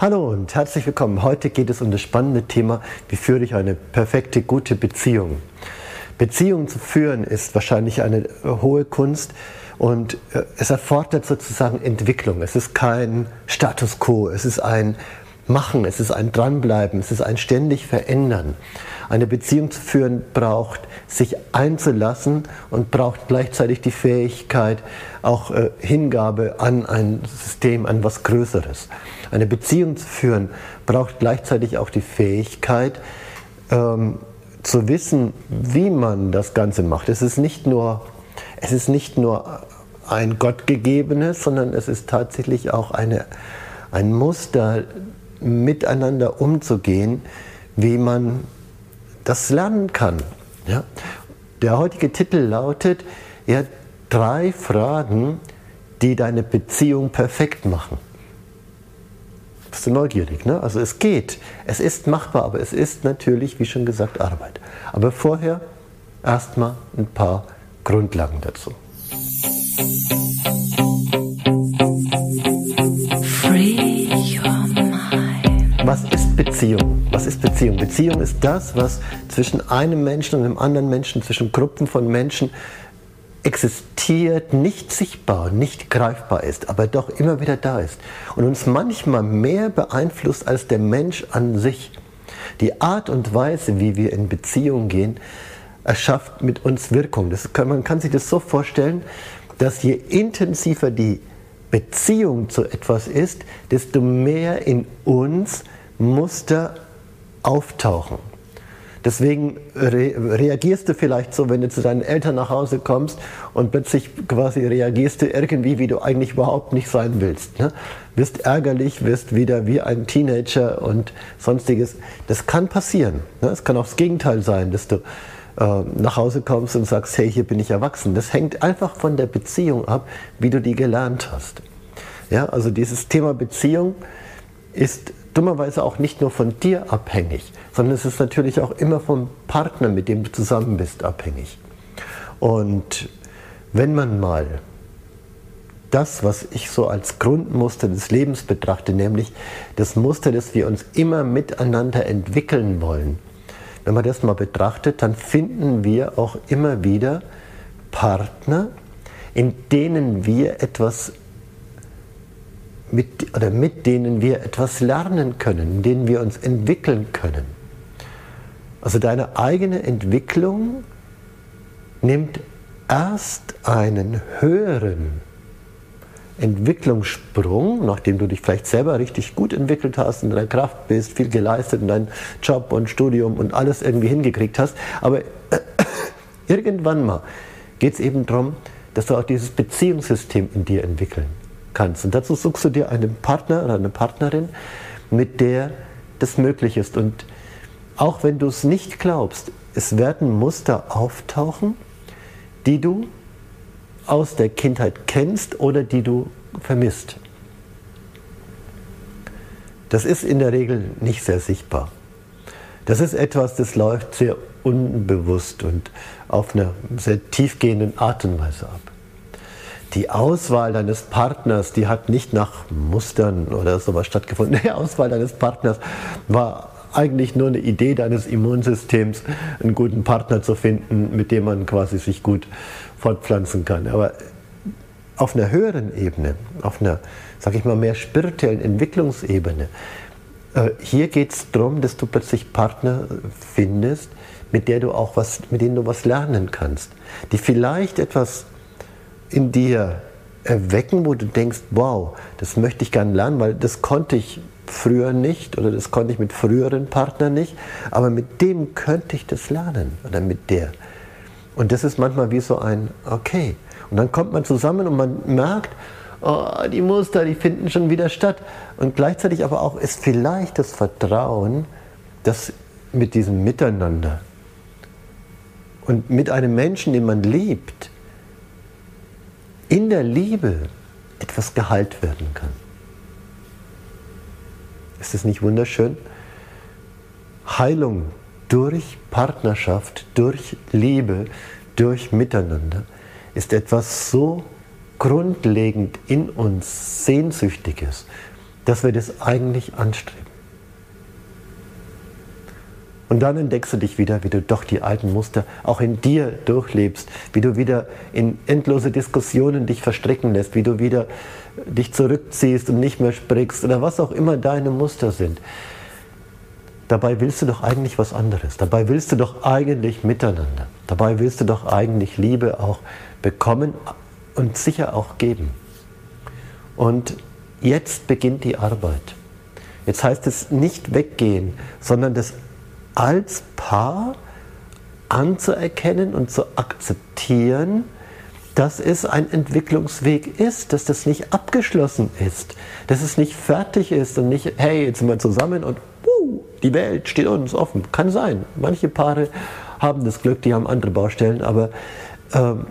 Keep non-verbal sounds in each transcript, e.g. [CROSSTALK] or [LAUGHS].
Hallo und herzlich willkommen. Heute geht es um das spannende Thema, wie führe ich eine perfekte, gute Beziehung. Beziehungen zu führen ist wahrscheinlich eine hohe Kunst und äh, es erfordert sozusagen Entwicklung. Es ist kein Status quo, es ist ein Machen, es ist ein Dranbleiben, es ist ein ständig Verändern. Eine Beziehung zu führen braucht sich einzulassen und braucht gleichzeitig die Fähigkeit, auch äh, Hingabe an ein System, an was Größeres. Eine Beziehung zu führen braucht gleichzeitig auch die Fähigkeit, ähm, zu wissen, wie man das Ganze macht. Es ist nicht nur, es ist nicht nur ein Gottgegebenes, sondern es ist tatsächlich auch eine, ein Muster, miteinander umzugehen, wie man das lernen kann. Ja? Der heutige Titel lautet ja, drei Fragen, die deine Beziehung perfekt machen. Bist du neugierig? Ne? Also es geht, es ist machbar, aber es ist natürlich, wie schon gesagt, Arbeit. Aber vorher erstmal ein paar Grundlagen dazu. Was ist Beziehung? Was ist Beziehung? Beziehung ist das, was zwischen einem Menschen und einem anderen Menschen, zwischen Gruppen von Menschen existiert, nicht sichtbar, nicht greifbar ist, aber doch immer wieder da ist und uns manchmal mehr beeinflusst als der Mensch an sich. Die Art und Weise, wie wir in Beziehung gehen, erschafft mit uns Wirkung. Kann, man kann sich das so vorstellen, dass je intensiver die Beziehung zu etwas ist, desto mehr in uns Muster auftauchen. Deswegen re reagierst du vielleicht so, wenn du zu deinen Eltern nach Hause kommst und plötzlich quasi reagierst du irgendwie, wie du eigentlich überhaupt nicht sein willst. Ne? Wirst ärgerlich, wirst wieder wie ein Teenager und sonstiges. Das kann passieren. Ne? Es kann auch das Gegenteil sein, dass du äh, nach Hause kommst und sagst, hey, hier bin ich erwachsen. Das hängt einfach von der Beziehung ab, wie du die gelernt hast. Ja, also dieses Thema Beziehung ist dummerweise auch nicht nur von dir abhängig, sondern es ist natürlich auch immer vom Partner, mit dem du zusammen bist, abhängig. Und wenn man mal das, was ich so als Grundmuster des Lebens betrachte, nämlich das Muster, dass wir uns immer miteinander entwickeln wollen, wenn man das mal betrachtet, dann finden wir auch immer wieder Partner, in denen wir etwas mit, oder mit denen wir etwas lernen können, denen wir uns entwickeln können. Also deine eigene Entwicklung nimmt erst einen höheren Entwicklungssprung, nachdem du dich vielleicht selber richtig gut entwickelt hast, in deiner Kraft bist, viel geleistet in deinem Job und Studium und alles irgendwie hingekriegt hast. Aber äh, [COUGHS] irgendwann mal geht es eben darum, dass du auch dieses Beziehungssystem in dir entwickeln kannst. Und dazu suchst du dir einen Partner oder eine Partnerin, mit der das möglich ist. Und auch wenn du es nicht glaubst, es werden Muster auftauchen, die du aus der Kindheit kennst oder die du vermisst. Das ist in der Regel nicht sehr sichtbar. Das ist etwas, das läuft sehr unbewusst und auf einer sehr tiefgehenden Art und Weise ab die Auswahl deines Partners, die hat nicht nach Mustern oder sowas stattgefunden. [LAUGHS] Die Auswahl deines Partners war eigentlich nur eine Idee deines Immunsystems, einen guten Partner zu finden, mit dem man quasi sich gut fortpflanzen kann. Aber auf einer höheren Ebene, auf einer, sag ich mal, mehr spirituellen Entwicklungsebene, äh, hier geht es darum, dass du plötzlich Partner findest, mit, der du auch was, mit denen du was lernen kannst, die vielleicht etwas in dir erwecken, wo du denkst, wow, das möchte ich gerne lernen, weil das konnte ich früher nicht oder das konnte ich mit früheren Partnern nicht, aber mit dem könnte ich das lernen oder mit der. Und das ist manchmal wie so ein, okay. Und dann kommt man zusammen und man merkt, oh, die Muster, die finden schon wieder statt. Und gleichzeitig aber auch ist vielleicht das Vertrauen, dass mit diesem Miteinander und mit einem Menschen, den man liebt, in der Liebe etwas geheilt werden kann. Ist es nicht wunderschön? Heilung durch Partnerschaft, durch Liebe, durch Miteinander ist etwas so grundlegend in uns Sehnsüchtiges, dass wir das eigentlich anstreben. Und dann entdeckst du dich wieder, wie du doch die alten Muster auch in dir durchlebst, wie du wieder in endlose Diskussionen dich verstricken lässt, wie du wieder dich zurückziehst und nicht mehr sprichst oder was auch immer deine Muster sind. Dabei willst du doch eigentlich was anderes. Dabei willst du doch eigentlich miteinander. Dabei willst du doch eigentlich Liebe auch bekommen und sicher auch geben. Und jetzt beginnt die Arbeit. Jetzt heißt es nicht weggehen, sondern das als Paar anzuerkennen und zu akzeptieren, dass es ein Entwicklungsweg ist, dass das nicht abgeschlossen ist, dass es nicht fertig ist und nicht, hey, jetzt sind wir zusammen und uh, die Welt steht uns offen. Kann sein. Manche Paare haben das Glück, die haben andere Baustellen, aber ähm,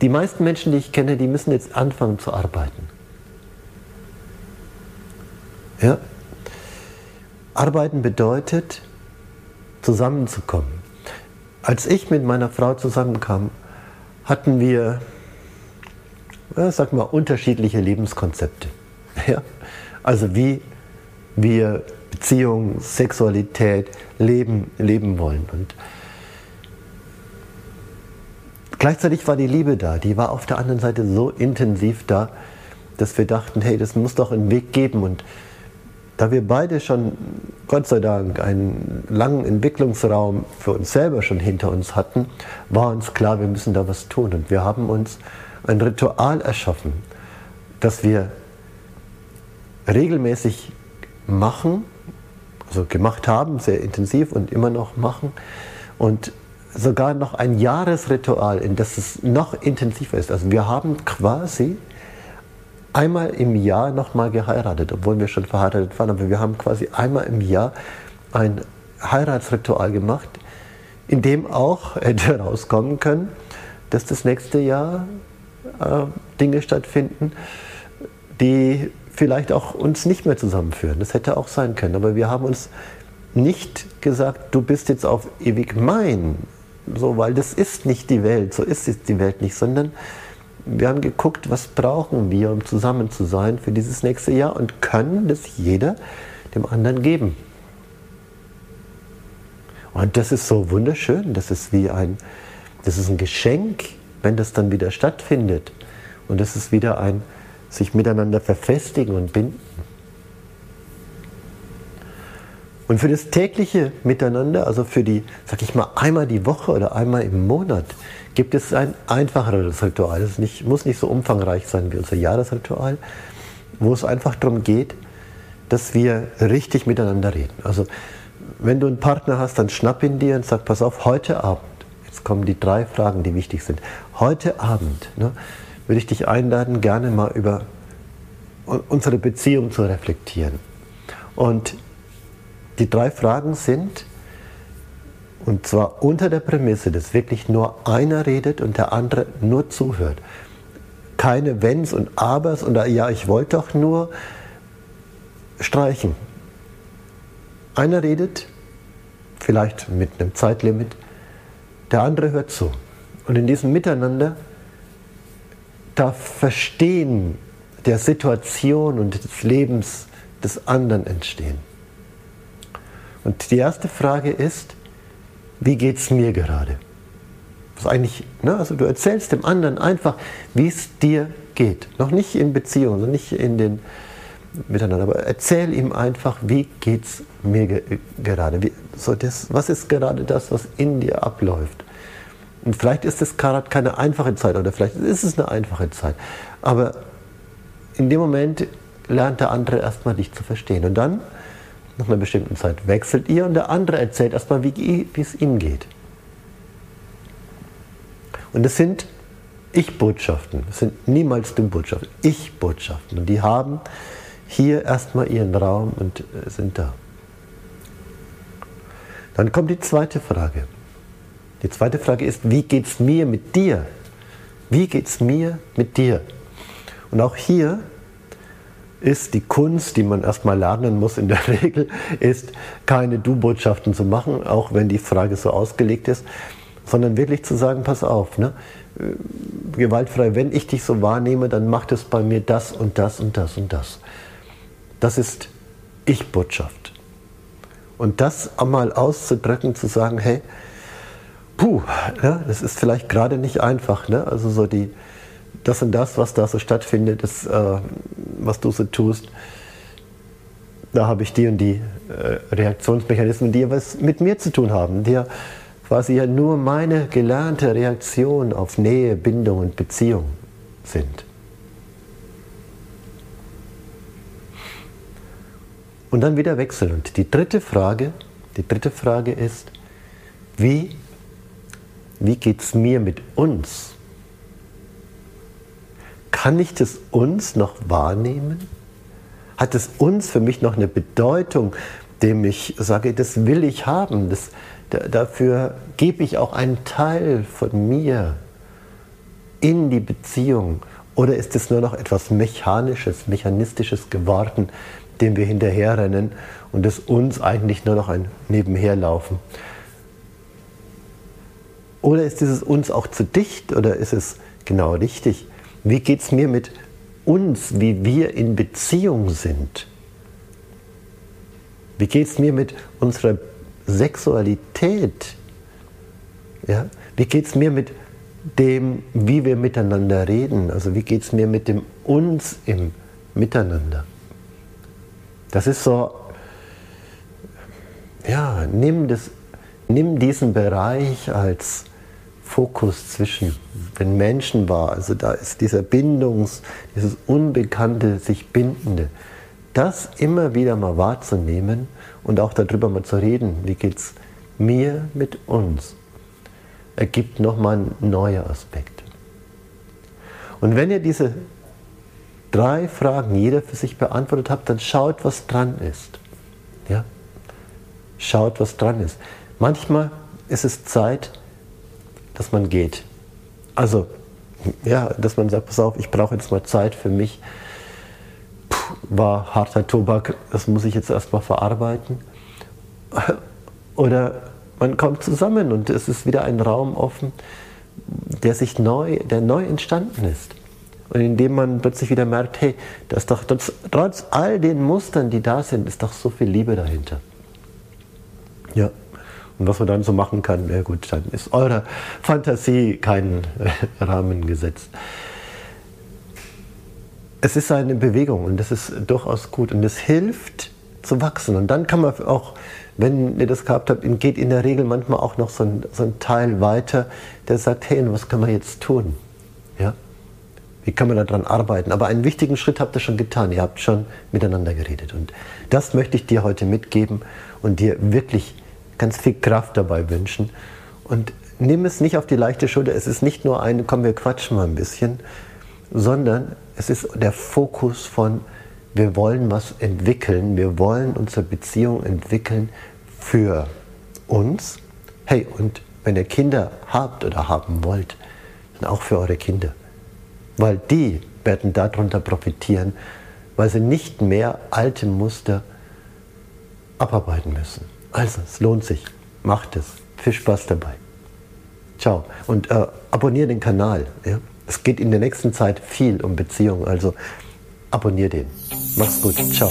die meisten Menschen, die ich kenne, die müssen jetzt anfangen zu arbeiten. Ja? Arbeiten bedeutet, zusammenzukommen. Als ich mit meiner Frau zusammenkam, hatten wir, ja, sag mal, unterschiedliche Lebenskonzepte. [LAUGHS] Ja? Also wie wir Beziehung, Sexualität, Leben leben wollen. Und gleichzeitig war die Liebe da, die war auf der anderen Seite so intensiv da, dass wir dachten, hey, das muss doch einen Weg geben. Und da wir beide schon, Gott sei Dank, einen langen Entwicklungsraum für uns selber schon hinter uns hatten, war uns klar, wir müssen da was tun. Und wir haben uns ein Ritual erschaffen, das wir regelmäßig machen, also gemacht haben, sehr intensiv und immer noch machen. Und sogar noch ein Jahresritual, in das es noch intensiver ist. Also wir haben quasi einmal im Jahr nochmal geheiratet, obwohl wir schon verheiratet waren, aber wir haben quasi einmal im Jahr ein Heiratsritual gemacht, in dem auch [LAUGHS] hätte rauskommen können, dass das nächste Jahr äh, Dinge stattfinden, die vielleicht auch uns nicht mehr zusammenführen. Das hätte auch sein können. Aber wir haben uns nicht gesagt, du bist jetzt auf ewig mein, so, weil das ist nicht die Welt, so ist es die Welt nicht, sondern wir haben geguckt, was brauchen wir, um zusammen zu sein für dieses nächste Jahr und können das jeder dem anderen geben. Und das ist so wunderschön, das ist wie ein, das ist ein Geschenk, wenn das dann wieder stattfindet. Und das ist wieder ein sich miteinander verfestigen und binden. Und für das tägliche Miteinander, also für die, sag ich mal, einmal die Woche oder einmal im Monat, gibt es ein einfacheres Ritual. Es muss nicht so umfangreich sein wie unser Jahresritual, wo es einfach darum geht, dass wir richtig miteinander reden. Also wenn du einen Partner hast, dann schnapp ihn dir und sag, pass auf, heute Abend, jetzt kommen die drei Fragen, die wichtig sind. Heute Abend ne, würde ich dich einladen, gerne mal über unsere Beziehung zu reflektieren. Und die drei Fragen sind, und zwar unter der Prämisse, dass wirklich nur einer redet und der andere nur zuhört. Keine Wenns und Abers und ja, ich wollte doch nur streichen. Einer redet, vielleicht mit einem Zeitlimit, der andere hört zu. Und in diesem Miteinander darf Verstehen der Situation und des Lebens des anderen entstehen. Und die erste Frage ist, wie geht es mir gerade? Was eigentlich, ne, also du erzählst dem anderen einfach, wie es dir geht. Noch nicht in Beziehung, also nicht in den miteinander, aber erzähl ihm einfach, wie geht es mir ge gerade? Wie, so das, was ist gerade das, was in dir abläuft? Und vielleicht ist es gerade keine einfache Zeit oder vielleicht ist es eine einfache Zeit. Aber in dem Moment lernt der andere erstmal dich zu verstehen. Und dann nach einer bestimmten Zeit wechselt ihr und der andere erzählt erstmal, wie, es ihm geht. Und es sind Ich-Botschaften, es sind niemals Du-Botschaften, Ich-Botschaften. Und die haben hier erstmal ihren Raum und äh, sind da. Dann kommt die zweite Frage. Die zweite Frage ist, wie geht es mir mit dir? Wie geht es mir mit dir? Und auch hier ist die Kunst, die man erstmal lernen muss in der [LAUGHS] Regel, ist keine Du-Botschaften zu machen, auch wenn die Frage so ausgelegt ist, sondern wirklich zu sagen, pass auf, ne? äh, gewaltfrei, wenn ich dich so wahrnehme, dann macht es bei mir das und das und das und das. Das ist Ich-Botschaft. Und das einmal auszudrücken, zu sagen, hey, puh, ja, das ist vielleicht gerade nicht einfach. Ne? Also so die, das und das, was da so stattfindet, das, äh, was du so tust, da habe ich die und die äh, Reaktionsmechanismen, die was mit mir zu tun haben, die ja quasi ja nur meine gelernte Reaktion auf Nähe, Bindung und Beziehung sind. Und dann wieder wechseln. Und die dritte Frage, die dritte Frage ist, wie, wie geht es mir mit uns? Kann ich das uns noch wahrnehmen? Hat es uns für mich noch eine Bedeutung, dem ich sage, das will ich haben, das, dafür gebe ich auch einen Teil von mir in die Beziehung? Oder ist es nur noch etwas Mechanisches, Mechanistisches geworden, dem wir hinterherrennen und es uns eigentlich nur noch ein Nebenherlaufen? Oder ist dieses uns auch zu dicht oder ist es genau richtig? Wie geht es mir mit uns, wie wir in Beziehung sind? Wie geht es mir mit unserer Sexualität? Ja? Wie geht es mir mit dem, wie wir miteinander reden? Also wie geht es mir mit dem uns im Miteinander? Das ist so, ja, nimm, das, nimm diesen Bereich als Fokus zwischen den Menschen war. Also da ist dieser Bindungs, dieses Unbekannte, sich Bindende. Das immer wieder mal wahrzunehmen und auch darüber mal zu reden, wie geht es mir mit uns, ergibt nochmal neue Aspekte. Und wenn ihr diese drei Fragen jeder für sich beantwortet habt, dann schaut, was dran ist. Ja? Schaut, was dran ist. Manchmal ist es Zeit, dass man geht. Also, ja, dass man sagt, pass auf, ich brauche jetzt mal Zeit für mich. Puh, war harter Tobak, das muss ich jetzt erstmal verarbeiten. [LAUGHS] Oder man kommt zusammen und es ist wieder ein Raum offen, der sich neu, der neu entstanden ist. Und indem man plötzlich wieder merkt, hey, das ist doch trotz, trotz all den Mustern, die da sind, ist doch so viel Liebe dahinter. Ja. Und was man dann so machen kann, ja gut, dann ist eurer Fantasie kein Rahmen gesetzt. Es ist eine Bewegung und das ist durchaus gut und es hilft zu wachsen. Und dann kann man auch, wenn ihr das gehabt habt, geht in der Regel manchmal auch noch so ein, so ein Teil weiter, der sagt, hey, was kann man jetzt tun? Ja? Wie kann man daran arbeiten? Aber einen wichtigen Schritt habt ihr schon getan. Ihr habt schon miteinander geredet. Und das möchte ich dir heute mitgeben und dir wirklich ganz viel Kraft dabei wünschen. Und nimm es nicht auf die leichte Schulter. Es ist nicht nur eine, komm, wir quatschen mal ein bisschen, sondern es ist der Fokus von, wir wollen was entwickeln, wir wollen unsere Beziehung entwickeln für uns. Hey, und wenn ihr Kinder habt oder haben wollt, dann auch für eure Kinder. Weil die werden darunter profitieren, weil sie nicht mehr alte Muster abarbeiten müssen. Also, es lohnt sich. Macht es. Viel Spaß dabei. Ciao. Und äh, abonniere den Kanal. Ja? Es geht in der nächsten Zeit viel um Beziehungen, also abonniere den. Mach's gut. Ciao.